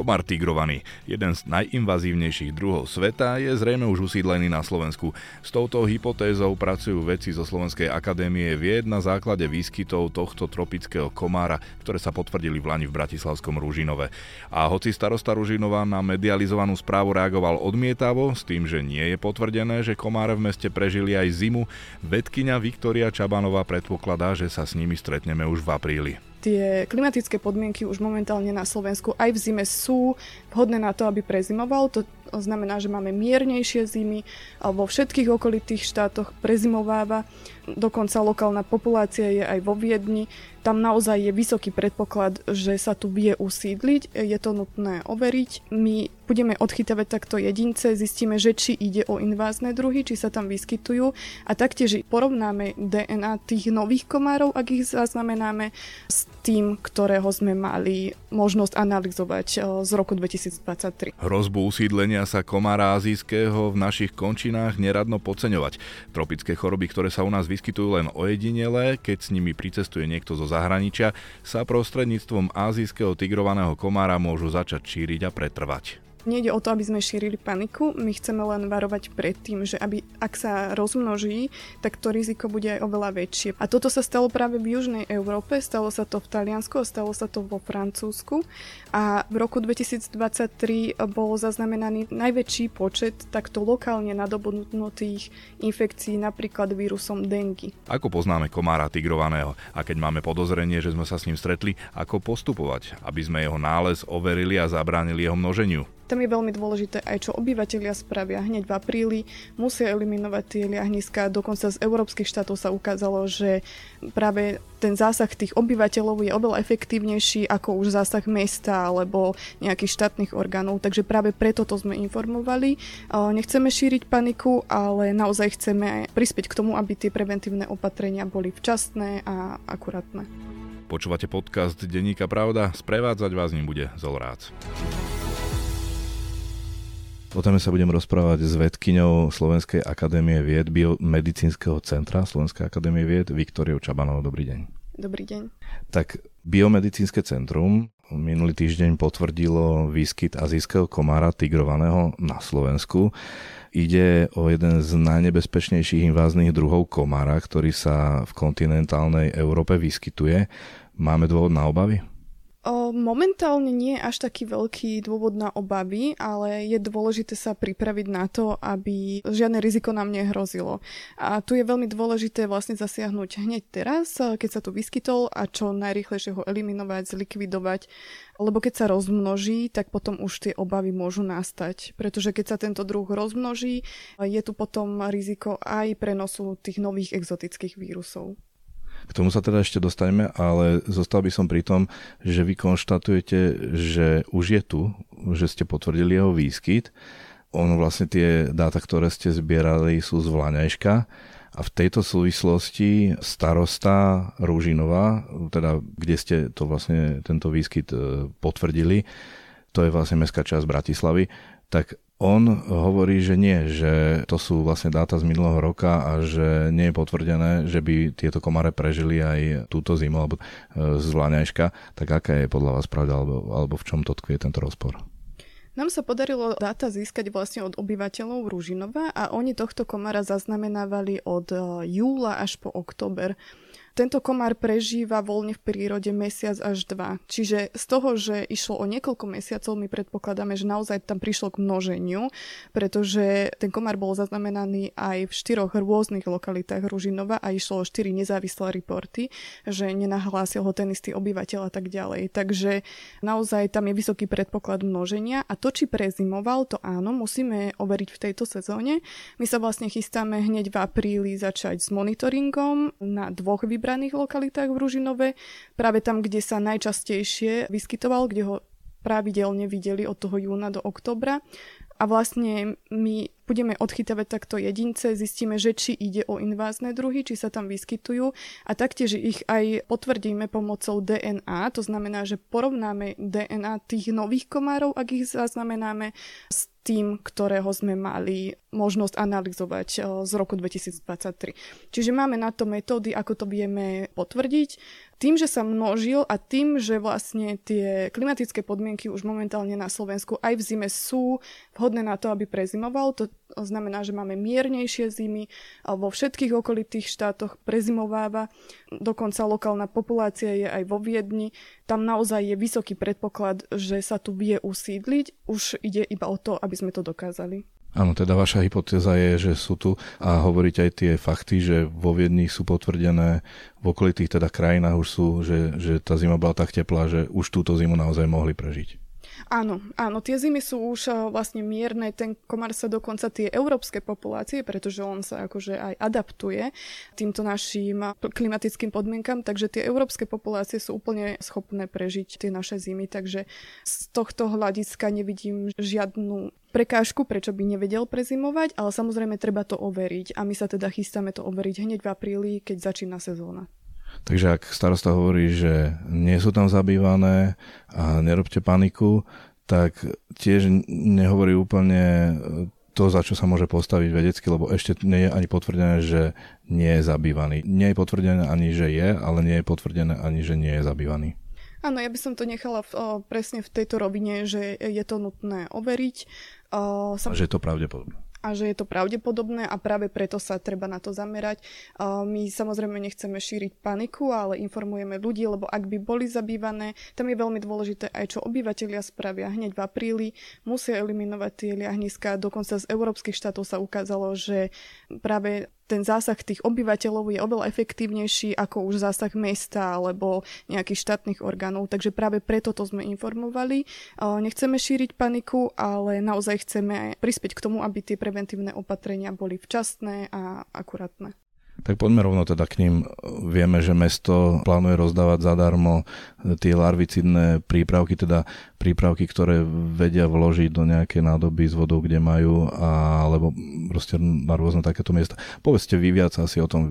Komár tigrovaný, jeden z najinvazívnejších druhov sveta, je zrejme už usídlený na Slovensku. S touto hypotézou pracujú vedci zo Slovenskej akadémie vied na základe výskytov tohto tropického komára, ktoré sa potvrdili v Lani v Bratislavskom Ružinove. A hoci starosta Ružinova na medializovanú správu reagoval odmietavo s tým, že nie je potvrdené, že komáre v meste prežili aj zimu, vedkynia Viktoria Čabanová predpokladá, že sa s nimi stretneme už v apríli tie klimatické podmienky už momentálne na Slovensku aj v zime sú vhodné na to, aby prezimoval. To znamená, že máme miernejšie zimy, vo všetkých okolitých štátoch prezimováva, dokonca lokálna populácia je aj vo Viedni. Tam naozaj je vysoký predpoklad, že sa tu vie usídliť, je to nutné overiť. My budeme odchytávať takto jedince, zistíme, že či ide o invázne druhy, či sa tam vyskytujú a taktiež porovnáme DNA tých nových komárov, ak ich zaznamenáme, s tým, ktorého sme mali možnosť analyzovať eh, z roku 2023. Hrozbu usídlenia sa komára azijského v našich končinách neradno podceňovať. Tropické choroby, ktoré sa u nás vyskytujú len ojedinele, keď s nimi pricestuje niekto zo zahraničia, sa prostredníctvom azijského tigrovaného komára môžu začať šíriť a pretrvať. Nejde o to, aby sme šírili paniku, my chceme len varovať pred tým, že aby, ak sa rozmnoží, tak to riziko bude aj oveľa väčšie. A toto sa stalo práve v Južnej Európe, stalo sa to v Taliansku, stalo sa to vo Francúzsku a v roku 2023 bol zaznamenaný najväčší počet takto lokálne nadobudnutých infekcií, napríklad vírusom dengy. Ako poznáme komára tigrovaného a keď máme podozrenie, že sme sa s ním stretli, ako postupovať, aby sme jeho nález overili a zabránili jeho množeniu? Tam je veľmi dôležité aj čo obyvateľia spravia hneď v apríli. Musia eliminovať tie liahniska. Dokonca z európskych štátov sa ukázalo, že práve ten zásah tých obyvateľov je oveľa efektívnejší ako už zásah mesta alebo nejakých štátnych orgánov. Takže práve preto to sme informovali. Nechceme šíriť paniku, ale naozaj chceme prispieť k tomu, aby tie preventívne opatrenia boli včasné a akurátne. Počúvate podcast Denníka Pravda? Sprevádzať vás ním bude Zolrác. O téme sa budem rozprávať s vedkyňou Slovenskej akadémie vied Biomedicínskeho centra Slovenskej akadémie vied Viktoriou Čabanovou. Dobrý deň. Dobrý deň. Tak Biomedicínske centrum minulý týždeň potvrdilo výskyt azijského komára tigrovaného na Slovensku. Ide o jeden z najnebezpečnejších inváznych druhov komára, ktorý sa v kontinentálnej Európe vyskytuje. Máme dôvod na obavy? Momentálne nie je až taký veľký dôvod na obavy, ale je dôležité sa pripraviť na to, aby žiadne riziko nám nehrozilo. A tu je veľmi dôležité vlastne zasiahnuť hneď teraz, keď sa tu vyskytol a čo najrychlejšie ho eliminovať, zlikvidovať, lebo keď sa rozmnoží, tak potom už tie obavy môžu nastať. Pretože keď sa tento druh rozmnoží, je tu potom riziko aj prenosu tých nových exotických vírusov. K tomu sa teda ešte dostaneme, ale zostal by som pri tom, že vy konštatujete, že už je tu, že ste potvrdili jeho výskyt. Ono vlastne tie dáta, ktoré ste zbierali, sú z Vlaňajška. A v tejto súvislosti starosta Rúžinová, teda kde ste to vlastne tento výskyt e, potvrdili, to je vlastne mestská časť Bratislavy, tak on hovorí, že nie, že to sú vlastne dáta z minulého roka a že nie je potvrdené, že by tieto komare prežili aj túto zimu alebo e, z Vlaňajška. Tak aká je podľa vás pravda alebo, alebo v čom to tkvie tento rozpor? Nám sa podarilo dáta získať vlastne od obyvateľov Ružinova a oni tohto komara zaznamenávali od e, júla až po október. Tento komár prežíva voľne v prírode mesiac až dva. Čiže z toho, že išlo o niekoľko mesiacov, my predpokladáme, že naozaj tam prišlo k množeniu, pretože ten komár bol zaznamenaný aj v štyroch rôznych lokalitách Ružinova a išlo o štyri nezávislé reporty, že nenahlásil ho ten istý obyvateľ a tak ďalej. Takže naozaj tam je vysoký predpoklad množenia a to, či prezimoval, to áno, musíme overiť v tejto sezóne. My sa vlastne chystáme hneď v apríli začať s monitoringom na dvoch vybraných lokalitách v Ružinove, práve tam, kde sa najčastejšie vyskytoval, kde ho pravidelne videli od toho júna do oktobra. A vlastne my budeme odchytávať takto jedince, zistíme, že či ide o invázne druhy, či sa tam vyskytujú a taktiež ich aj potvrdíme pomocou DNA, to znamená, že porovnáme DNA tých nových komárov, ak ich zaznamenáme, s tým, ktorého sme mali možnosť analyzovať eh, z roku 2023. Čiže máme na to metódy, ako to vieme potvrdiť. Tým, že sa množil a tým, že vlastne tie klimatické podmienky už momentálne na Slovensku aj v zime sú vhodné na to, aby prezimoval, to znamená, že máme miernejšie zimy, vo všetkých okolitých štátoch prezimováva, dokonca lokálna populácia je aj vo Viedni, tam naozaj je vysoký predpoklad, že sa tu vie usídliť, už ide iba o to, aby sme to dokázali. Áno, teda vaša hypotéza je, že sú tu a hovoriť aj tie fakty, že vo Viedni sú potvrdené, v okolitých teda krajinách už sú, že, že tá zima bola tak teplá, že už túto zimu naozaj mohli prežiť. Áno, áno, tie zimy sú už eh, vlastne mierne, ten komár sa dokonca tie európske populácie, pretože on sa akože aj adaptuje týmto našim klimatickým podmienkam, takže tie európske populácie sú úplne schopné prežiť tie naše zimy, takže z tohto hľadiska nevidím žiadnu prekážku, prečo by nevedel prezimovať, ale samozrejme treba to overiť a my sa teda chystáme to overiť hneď v apríli, keď začína sezóna. Takže ak starosta hovorí, že nie sú tam zabývané a nerobte paniku, tak tiež nehovorí úplne to, za čo sa môže postaviť vedecky, lebo ešte nie je ani potvrdené, že nie je zabývaný. Nie je potvrdené ani, že je, ale nie je potvrdené ani, že nie je zabývaný. Áno, ja by som to nechala v, o, presne v tejto rovine, že je to nutné overiť. O, sam... Že je to pravdepodobné a že je to pravdepodobné a práve preto sa treba na to zamerať. My samozrejme nechceme šíriť paniku, ale informujeme ľudí, lebo ak by boli zabývané, tam je veľmi dôležité aj čo obyvateľia spravia hneď v apríli, musia eliminovať tie liahniska. Dokonca z európskych štátov sa ukázalo, že práve ten zásah tých obyvateľov je oveľa efektívnejší ako už zásah mesta alebo nejakých štátnych orgánov. Takže práve preto to sme informovali. Nechceme šíriť paniku, ale naozaj chceme prispieť k tomu, aby tie preventívne opatrenia boli včasné a akurátne. Tak poďme rovno teda k ním. Vieme, že mesto plánuje rozdávať zadarmo tie larvicidné prípravky, teda prípravky, ktoré vedia vložiť do nejaké nádoby s vodou, kde majú, a, alebo proste na rôzne takéto miesta. Povedzte vy viac asi o tom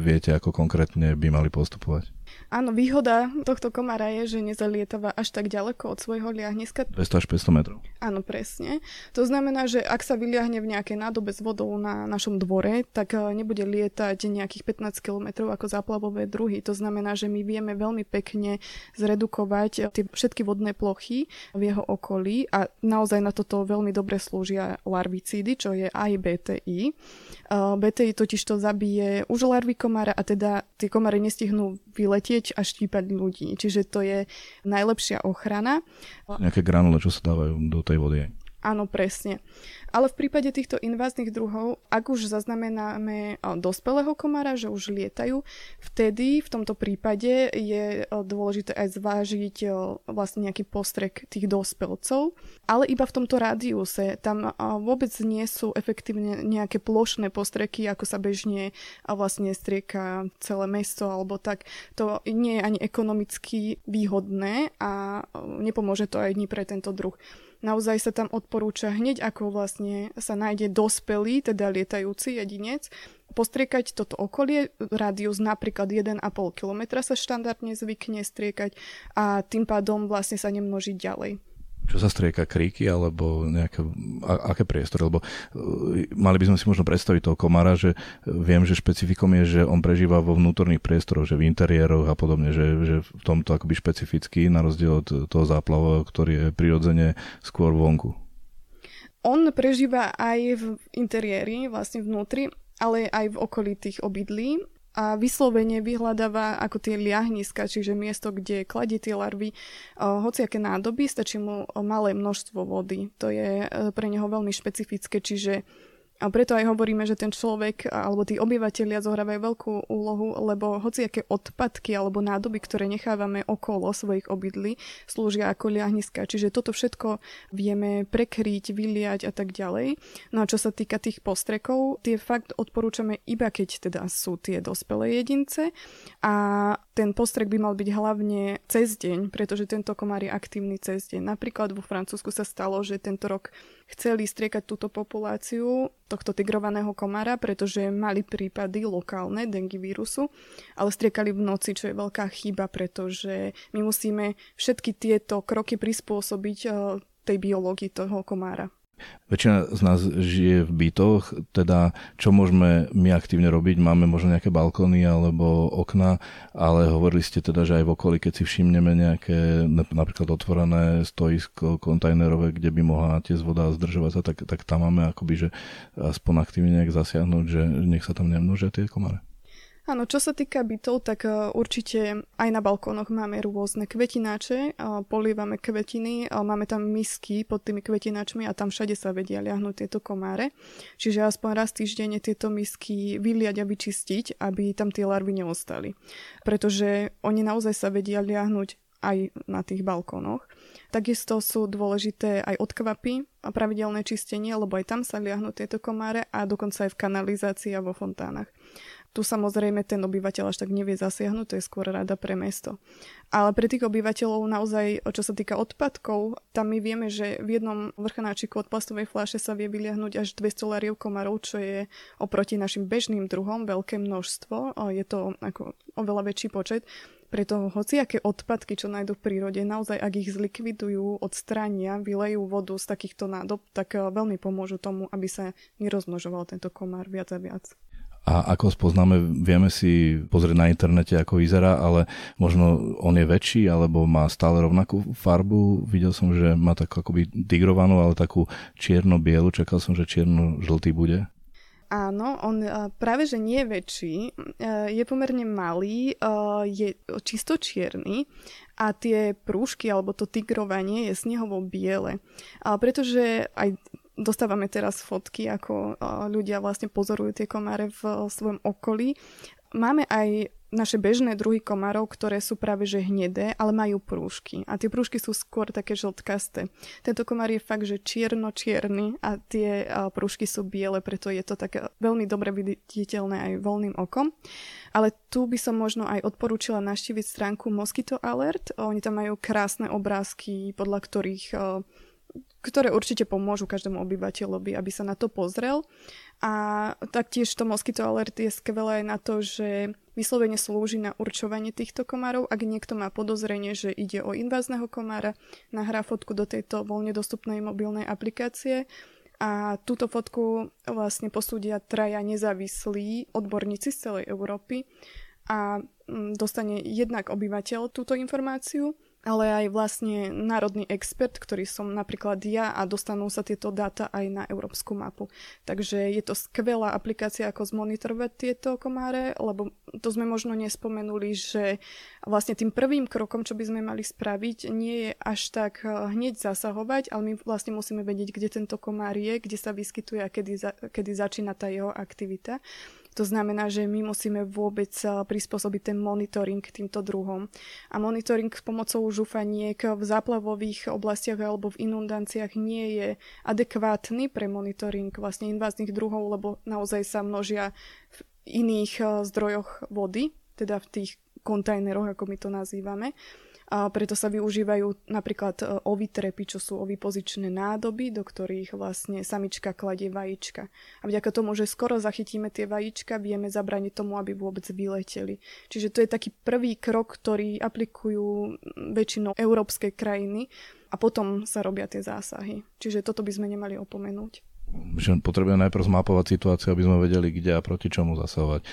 viete, ako konkrétne by mali postupovať. Áno, výhoda tohto komára je, že nezalietava až tak ďaleko od svojho liahniska. 200 až 500 metrov. Áno, presne. To znamená, že ak sa vyliahne v nejakej nádobe s vodou na našom dvore, tak eh, nebude lietať nejakých 15 km ako záplavové druhy. To znamená, že my vieme veľmi pekne zredukovať eh, tie všetky vodné plochy v jeho okolí a naozaj na toto veľmi dobre slúžia larvicídy, čo je aj BTI. Eh, BTI totiž to zabije už larvy komára a teda tie komáre nestihnú vyletieť letieť a štípať ľudí. Čiže to je najlepšia ochrana. Nejaké granule, čo sa dávajú do tej vody. Áno, presne. Ale v prípade týchto inváznych druhov, ak už zaznamenáme dospelého komára, že už lietajú, vtedy v tomto prípade je dôležité aj zvážiť vlastne nejaký postrek tých dospelcov, ale iba v tomto rádiuse. Tam vôbec nie sú efektívne nejaké plošné postreky, ako sa bežne vlastne strieka celé mesto alebo tak. To nie je ani ekonomicky výhodné a nepomôže to aj ani pre tento druh. Naozaj sa tam odporúča hneď ako vlastne sa nájde dospelý, teda lietajúci jedinec, postriekať toto okolie, rádius napríklad 1,5 km sa štandardne zvykne striekať a tým pádom vlastne sa nemnožiť ďalej čo sa strieka kríky alebo nejaké, a, aké priestory, lebo uh, mali by sme si možno predstaviť toho komára, že viem, že špecifikom je, že on prežíva vo vnútorných priestoroch, že v interiéroch a podobne, že, že v tomto akoby špecifický, na rozdiel od toho záplavového, ktorý je prirodzene skôr vonku. On prežíva aj v interiéri, vlastne vnútri, ale aj v okolitých obydlí a vyslovene vyhľadáva ako tie liahniska, čiže miesto, kde kladie tie larvy, hociaké nádoby, stačí mu malé množstvo vody. To je e, pre neho veľmi špecifické, čiže A preto aj hovoríme, že ten človek alebo tí obyvateľia zohrávajú veľkú úlohu, lebo hociaké odpadky alebo nádoby, ktoré nechávame okolo svojich obydlí, slúžia ako liahniska. Čiže toto všetko vieme prekryť, vyliať a tak ďalej. No a čo sa týka tých postrekov, tie fakt odporúčame iba keď teda sú tie dospelé jedince a ten postrek by mal byť hlavne cez deň, pretože tento komár je aktívny cez deň. Napríklad vo Francúzsku sa stalo, že tento rok chceli striekať túto populáciu tohto tigrovaného komára, pretože mali prípady lokálne dengy vírusu, ale striekali v noci, čo je veľká chyba, pretože my musíme všetky tieto kroky prispôsobiť eh, tej biológii toho komára. Väčšina z nás žije v bytoch, teda čo môžeme my aktívne robiť? Máme možno nejaké balkóny alebo okna, ale hovorili ste teda, že aj v okolí, keď si všimneme nejaké napríklad otvorené stoisko kontajnerové, kde by mohla tiesť voda zdržovať sa, tak, tak tam máme akoby, že aspoň aktívne nejak zasiahnuť, že nech sa tam nemnožia tie komáre. Áno, čo sa týka bytov, tak e, určite aj na balkónoch máme rôzne kvetináče, polívame kvetiny, máme tam misky pod tými kvetináčmi a tam všade sa vedia ľahnúť tieto komáre. Čiže aspoň raz týždenne tieto misky vyliať a vyčistiť, aby tam tie larvy neostali. Pretože oni naozaj sa vedia ľahnuť aj na tých balkónoch. Takisto sú dôležité aj odkvapy a pravidelné čistenie, lebo aj tam sa liahnú tieto komáre a dokonca aj v kanalizácii a vo fontánach. Tu samozrejme ten obyvateľ až tak nevie zasiahnuť, to je skôr rada pre mesto. Ale pre tých obyvateľov naozaj, čo sa týka odpadkov, tam my vieme, že v jednom vrchanáčiku od plastovej fľaše sa vie vyliahnuť až 200 lariov komarov, čo je oproti našim bežným druhom veľké množstvo. Je to ako oveľa väčší počet. Preto hociaké odpadky, čo nájdú v prírode, naozaj ak ich zlikvidujú, odstránia, vylejú vodu z takýchto nádob, tak veľmi pomôžu tomu, aby sa nerozmnožoval tento komár viac a viac a ako spoznáme, vieme si pozrieť na internete, ako vyzerá, ale možno on je väčší, alebo má stále rovnakú farbu. Videl som, že má takú akoby tigrovanú, ale takú čierno-bielu. Čakal som, že čierno-žltý bude. Áno, on práve že nie je väčší, je pomerne malý, je čisto čierny a tie prúžky alebo to tigrovanie je snehovo biele. Pretože aj dostávame teraz fotky, ako ľudia vlastne pozorujú tie komáre v svojom okolí. Máme aj naše bežné druhy komárov, ktoré sú práve že hnedé, ale majú prúžky. A tie prúžky sú skôr také žltkasté. Tento komár je fakt, že čierno-čierny a tie prúžky sú biele, preto je to tak veľmi dobre viditeľné aj voľným okom. Ale tu by som možno aj odporúčila naštíviť stránku Mosquito Alert. Oni tam majú krásne obrázky, podľa ktorých ktoré určite pomôžu každému obyvateľovi, aby sa na to pozrel. A taktiež to Mosquito Alert je skvelé na to, že vyslovene slúži na určovanie týchto komárov. Ak niekto má podozrenie, že ide o invázneho komára, nahrá fotku do tejto voľne dostupnej mobilnej aplikácie a túto fotku vlastne posúdia traja nezávislí odborníci z celej Európy a mm, dostane jednak obyvateľ túto informáciu ale aj vlastne národný expert, ktorý som napríklad ja a dostanú sa tieto dáta aj na európsku mapu. Takže je to skvelá aplikácia, ako zmonitorovať tieto komáre, lebo to sme možno nespomenuli, že vlastne tým prvým krokom, čo by sme mali spraviť, nie je až tak eh, hneď zasahovať, ale my vlastne musíme vedieť, kde tento komár je, kde sa vyskytuje a kedy, za, kedy začína tá jeho aktivita. To znamená, že my musíme vôbec eh, prispôsobiť ten monitoring týmto druhom. A monitoring s pomocou žufaniek v záplavových oblastiach alebo v inundáciách nie je adekvátny pre monitoring vlastne inváznych druhov, lebo naozaj sa množia v iných eh, zdrojoch vody, teda v tých kontajneroch, ako my to nazývame a preto sa využívajú napríklad e, ovitrepy, čo sú ovipozičné nádoby, do ktorých vlastne samička kladie vajíčka. A vďaka tomu, že skoro zachytíme tie vajíčka, vieme zabraniť tomu, aby vôbec vyleteli. Čiže to je taký prvý krok, ktorý aplikujú väčšinou európske krajiny a potom sa robia tie zásahy. Čiže toto by sme nemali opomenúť že potrebujeme najprv zmapovať situáciu, aby sme vedeli, kde a proti čomu zasahovať.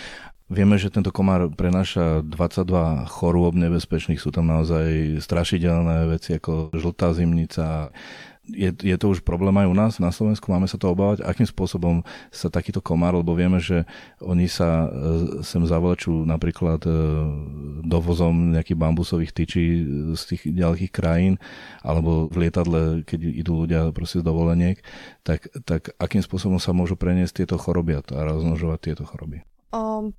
Vieme, že tento komár prenáša 22 chorôb nebezpečných, sú tam naozaj strašidelné veci ako žltá zimnica, je, je to už problém aj u nás na Slovensku, máme sa to obávať, akým spôsobom sa takýto komár, lebo vieme, že oni sa e, sem zavlečú napríklad e, dovozom nejakých bambusových tyčí z tých ďalekých krajín, alebo v lietadle, keď idú ľudia proste z dovoleniek, tak, tak akým spôsobom sa môžu preniesť tieto choroby a rozmnožovať tieto choroby?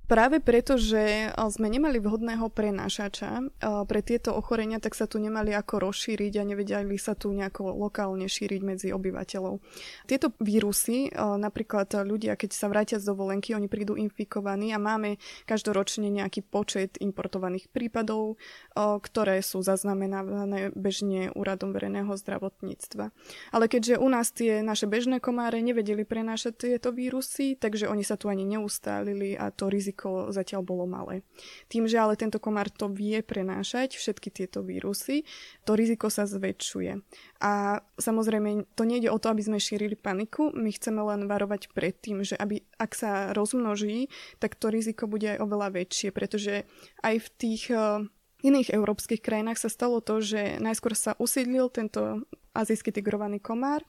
Práve preto, že sme nemali vhodného prenášača pre tieto ochorenia, tak sa tu nemali ako rozšíriť a nevedeli sa tu nejako lokálne šíriť medzi obyvateľov. Tieto vírusy, napríklad ľudia, keď sa vrátia z dovolenky, oni prídu infikovaní a máme každoročne nejaký počet importovaných prípadov, ktoré sú zaznamenané bežne úradom verejného zdravotníctva. Ale keďže u nás tie naše bežné komáre nevedeli prenášať tieto vírusy, takže oni sa tu ani neustálili a to riziko zatiaľ bolo malé. Tým, že ale tento komár to vie prenášať, všetky tieto vírusy, to riziko sa zväčšuje. A samozrejme, to nejde o to, aby sme šírili paniku, my chceme len varovať pred tým, že aby, ak sa rozmnoží, tak to riziko bude aj oveľa väčšie, pretože aj v tých uh, iných európskych krajinách sa stalo to, že najskôr sa usídlil tento azijský tigrovaný komár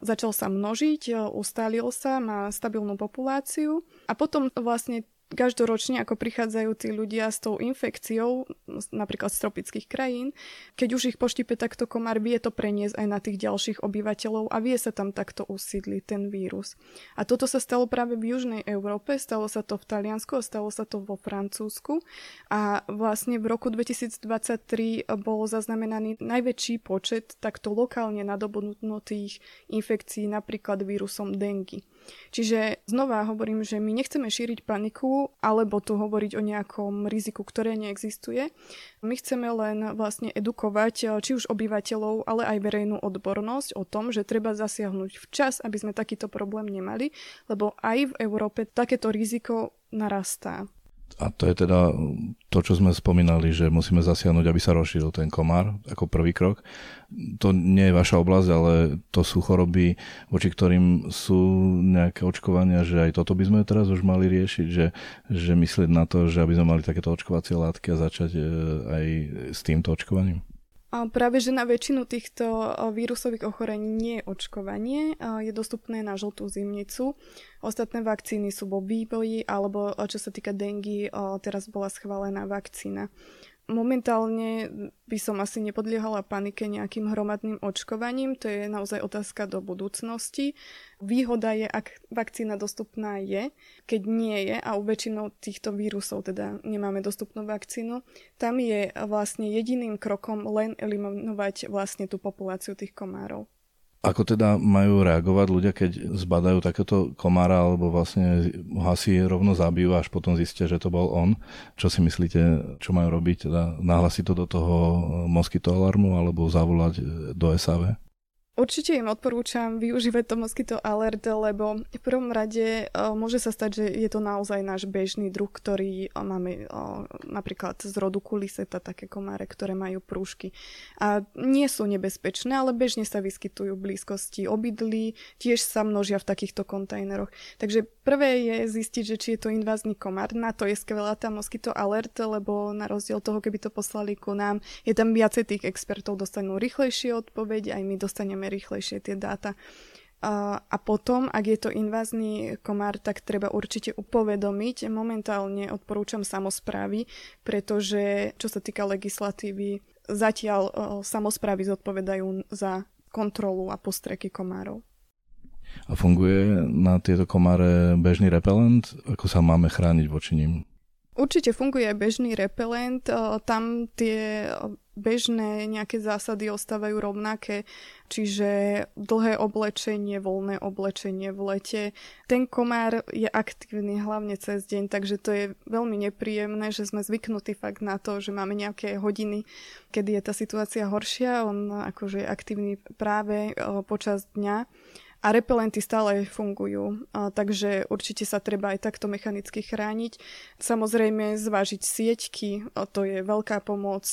začal sa množiť, ustálil sa, má stabilnú populáciu a potom vlastne každoročne, ako prichádzajú tí ľudia s tou infekciou, napríklad z tropických krajín, keď už ich poštípe takto komár, vie to preniesť aj na tých ďalších obyvateľov a vie sa tam takto usídliť ten vírus. A toto sa stalo práve v Južnej Európe, stalo sa to v Taliansku a stalo sa to vo Francúzsku a vlastne v roku 2023 bol zaznamenaný najväčší počet takto lokálne nadobudnutých infekcií napríklad vírusom dengy. Čiže znova hovorím, že my nechceme šíriť paniku alebo tu hovoriť o nejakom riziku, ktoré neexistuje. My chceme len vlastne edukovať eh, či už obyvateľov, ale aj verejnú odbornosť o tom, že treba zasiahnuť včas, aby sme takýto problém nemali, lebo aj v Európe takéto riziko narastá. A to je teda to, čo sme spomínali, že musíme zasiahnuť, aby sa rozšíril ten komár ako prvý krok. To nie je vaša oblasť, ale to sú choroby, voči ktorým sú nejaké očkovania, že aj toto by sme teraz už mali riešiť, že, že myslieť na to, že aby sme mali takéto očkovacie látky a začať e, aj s týmto očkovaním. Práve, že na väčšinu týchto vírusových ochorení nie je očkovanie, je dostupné na žltú zimnicu. Ostatné vakcíny sú vo vývoji, alebo čo sa týka dengy, teraz bola schválená vakcína. Momentálne by som asi nepodliehala panike nejakým hromadným očkovaním, to je naozaj otázka do budúcnosti. Výhoda je, ak vakcína dostupná je, keď nie je a u väčšinou týchto vírusov teda nemáme dostupnú vakcínu, tam je vlastne jediným krokom len eliminovať vlastne tú populáciu tých komárov. Ako teda majú reagovať ľudia, keď zbadajú takéto komára alebo vlastne ho asi rovno zabijú až potom zistia, že to bol on? Čo si myslíte, čo majú robiť? Teda nahlasiť to do toho moskyto alarmu alebo zavolať do SAV? Určite im odporúčam využívať to Mosquito Alert, lebo v prvom rade uh, môže sa stať, že je to naozaj náš bežný druh, ktorý uh, máme uh, napríklad z rodu kuliseta, také komáre, ktoré majú prúžky. A nie sú nebezpečné, ale bežne sa vyskytujú v blízkosti obydlí, tiež sa množia v takýchto kontajneroch. Takže prvé je zistiť, že či je to invázny komár. Na to je skvelá tá Mosquito Alert, lebo na rozdiel toho, keby to poslali ku nám, je tam viacej tých expertov, dostanú rýchlejšie odpoveď, aj my dostaneme rýchlejšie tie dáta. A potom, ak je to invázny komár, tak treba určite upovedomiť. Momentálne odporúčam samozprávy, pretože čo sa týka legislatívy, zatiaľ samozprávy zodpovedajú za kontrolu a postreky komárov. A funguje na tieto komáre bežný repelent? Ako sa máme chrániť voči ním? Určite funguje aj bežný repelent. Tam tie bežné nejaké zásady ostávajú rovnaké, čiže dlhé oblečenie, voľné oblečenie v lete. Ten komár je aktívny hlavne cez deň, takže to je veľmi nepríjemné, že sme zvyknutí fakt na to, že máme nejaké hodiny, kedy je tá situácia horšia. On akože je aktívny práve počas dňa a repelenty stále fungujú, a takže určite sa treba aj takto mechanicky chrániť. Samozrejme zvážiť sieťky, a to je veľká pomoc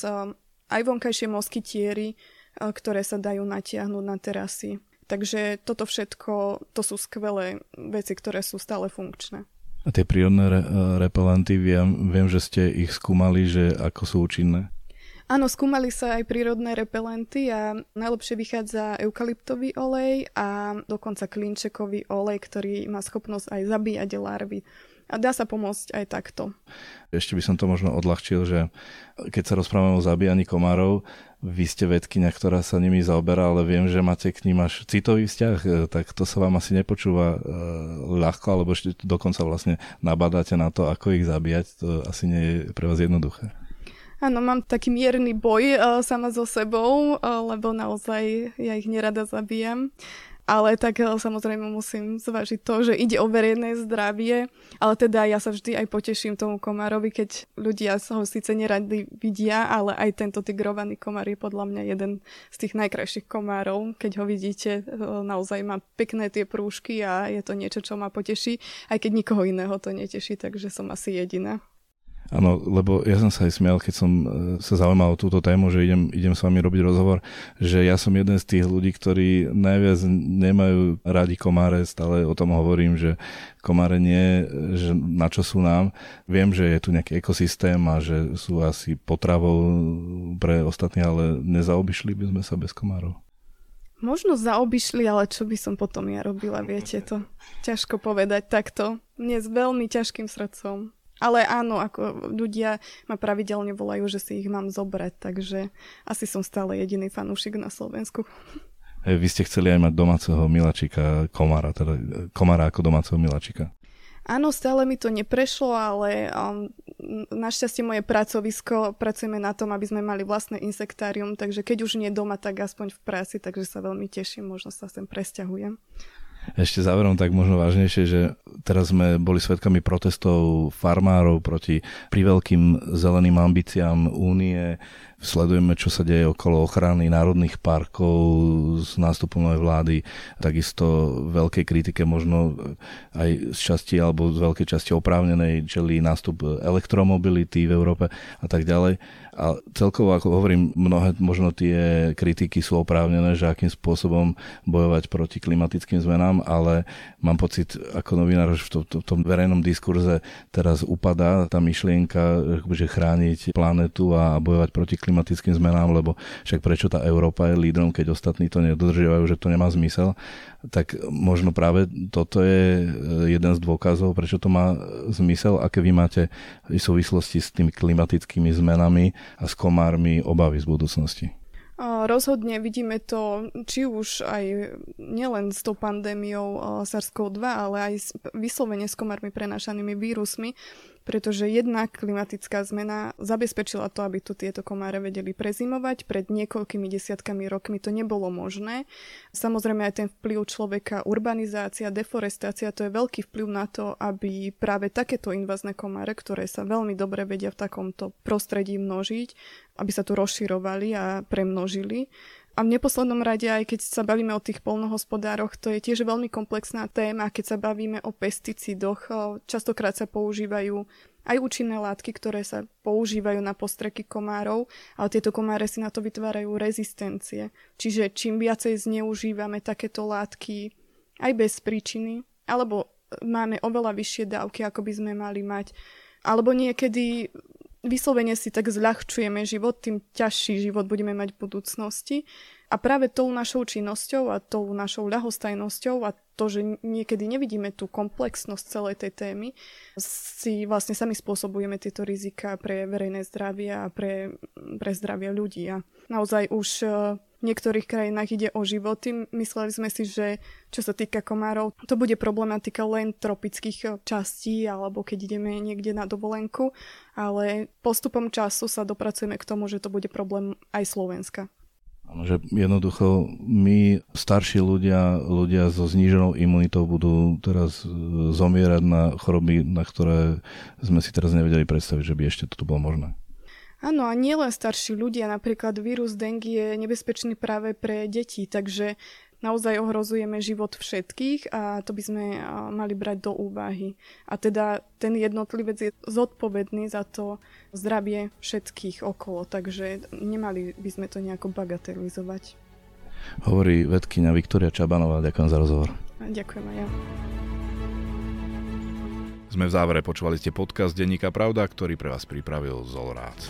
aj vonkajšie moskytiery, ktoré sa dajú natiahnuť na terasy. Takže toto všetko, to sú skvelé veci, ktoré sú stále funkčné. A tie prírodné re- repelenty, viem, viem, že ste ich skúmali, že ako sú účinné? Áno, skúmali sa aj prírodné repelenty a najlepšie vychádza eukalyptový olej a dokonca klinčekový olej, ktorý má schopnosť aj zabíjať larvy. A dá sa pomôcť aj takto. Ešte by som to možno odľahčil, že keď sa rozprávame o zabíjaní komárov, vy ste vedkynia, ktorá sa nimi zaoberá, ale viem, že máte k ním až citový vzťah, e, tak to sa vám asi nepočúva e, ľahko, alebo ešte dokonca vlastne nabadáte na to, ako ich zabíjať. To asi nie je pre vás jednoduché. Áno, mám taký mierny boj uh, sama so sebou, uh, lebo naozaj ja ich nerada zabíjam ale tak eh, samozrejme musím zvážiť to, že ide o verejné zdravie, ale teda ja sa vždy aj poteším tomu komárovi, keď ľudia ho síce neradi vidia, ale aj tento tigrovaný komár je podľa mňa jeden z tých najkrajších komárov. Keď ho vidíte, naozaj má pekné tie prúžky a je to niečo, čo ma poteší, aj keď nikoho iného to neteší, takže som asi jediná. Áno, lebo ja som sa aj smial, keď som e, sa zaujímal o túto tému, že idem, idem s vami robiť rozhovor, že ja som jeden z tých ľudí, ktorí najviac nemajú radi komáre, stále o tom hovorím, že komáre nie, že na čo sú nám. Viem, že je tu nejaký ekosystém a že sú asi potravou pre ostatných, ale nezaobišli by sme sa bez komárov. Možno zaobišli, ale čo by som potom ja robila, viete to. Ťažko povedať takto. Mne s veľmi ťažkým srdcom. Ale áno, ako ľudia ma pravidelne volajú, že si ich mám zobrať, takže asi som stále jediný fanúšik na Slovensku. Vy ste chceli aj mať domáceho milačika, komára, teda komára ako domáceho milačika. Áno, stále mi to neprešlo, ale um, našťastie moje pracovisko, pracujeme na tom, aby sme mali vlastné insektárium, takže keď už nie doma, tak aspoň v práci, takže sa veľmi teším, možno sa sem presťahujem. Ešte záverom tak možno vážnejšie, že teraz sme boli svedkami protestov farmárov proti priveľkým zeleným ambíciám únie. Sledujeme, čo sa deje okolo ochrany národných parkov s nástupom novej vlády. Takisto veľkej kritike možno aj z časti alebo z veľkej časti oprávnenej čeli nástup elektromobility v Európe a tak ďalej. A celkovo, ako hovorím, mnohé možno tie kritiky sú oprávnené, že akým spôsobom bojovať proti klimatickým zmenám, ale mám pocit ako novinár, že v, to, to, tom verejnom diskurze teraz upadá tá myšlienka, že chrániť planetu a bojovať proti klimatickým zmenám, lebo však prečo tá Európa je lídrom, keď ostatní to nedodržiavajú, že to nemá zmysel? Tak možno práve toto je e, jeden z dôkazov, prečo to má zmysel, aké vy máte v súvislosti s tými klimatickými zmenami a s komármi obavy z budúcnosti. Rozhodne vidíme to či už aj nielen s tou pandémiou SARS-CoV-2, ale aj vyslovene s komármi prenášanými vírusmi, pretože jedna klimatická zmena zabezpečila to, aby tu tieto komáre vedeli prezimovať. Pred niekoľkými desiatkami rokmi to nebolo možné. Samozrejme aj ten vplyv človeka, urbanizácia, deforestácia, to je veľký vplyv na to, aby práve takéto invazné komáre, ktoré sa veľmi dobre vedia v takomto prostredí množiť, aby sa tu rozširovali a premnožili. A v neposlednom rade, aj keď sa bavíme o tých polnohospodároch, to je tiež veľmi komplexná téma. Keď sa bavíme o pesticídoch, častokrát sa používajú aj účinné látky, ktoré sa používajú na postreky komárov, ale tieto komáre si na to vytvárajú rezistencie. Čiže čím viacej zneužívame takéto látky aj bez príčiny, alebo máme oveľa vyššie dávky, ako by sme mali mať, alebo niekedy vyslovene si tak zľahčujeme život, tým ťažší život budeme mať v budúcnosti. A práve tou našou činnosťou a tou našou ľahostajnosťou a to, že niekedy nevidíme tú komplexnosť celej tej témy, si vlastne sami spôsobujeme tieto rizika pre verejné zdravie a pre, pre zdravie ľudí. A naozaj už v niektorých krajinách ide o životy. Mysleli sme si, že čo sa týka komárov, to bude problematika len tropických častí alebo keď ideme niekde na dovolenku, ale postupom času sa dopracujeme k tomu, že to bude problém aj Slovenska. Že jednoducho my, starší ľudia, ľudia so zníženou imunitou budú teraz e, zomierať na choroby, na ktoré sme si teraz nevedeli predstaviť, že by ešte toto bolo možné. Áno, a nielen starší ľudia, napríklad vírus dengue je nebezpečný práve pre deti, takže naozaj ohrozujeme život všetkých a to by sme mali brať do úvahy. A teda ten jednotlivec je zodpovedný za to zdravie všetkých okolo, takže nemali by sme to nejako bagatelizovať. Hovorí vedkynia Viktoria Čabanová, ďakujem za rozhovor. Ďakujem aj ja. Sme v závere, počúvali ste podcast Denníka Pravda, ktorý pre vás pripravil Zolrác.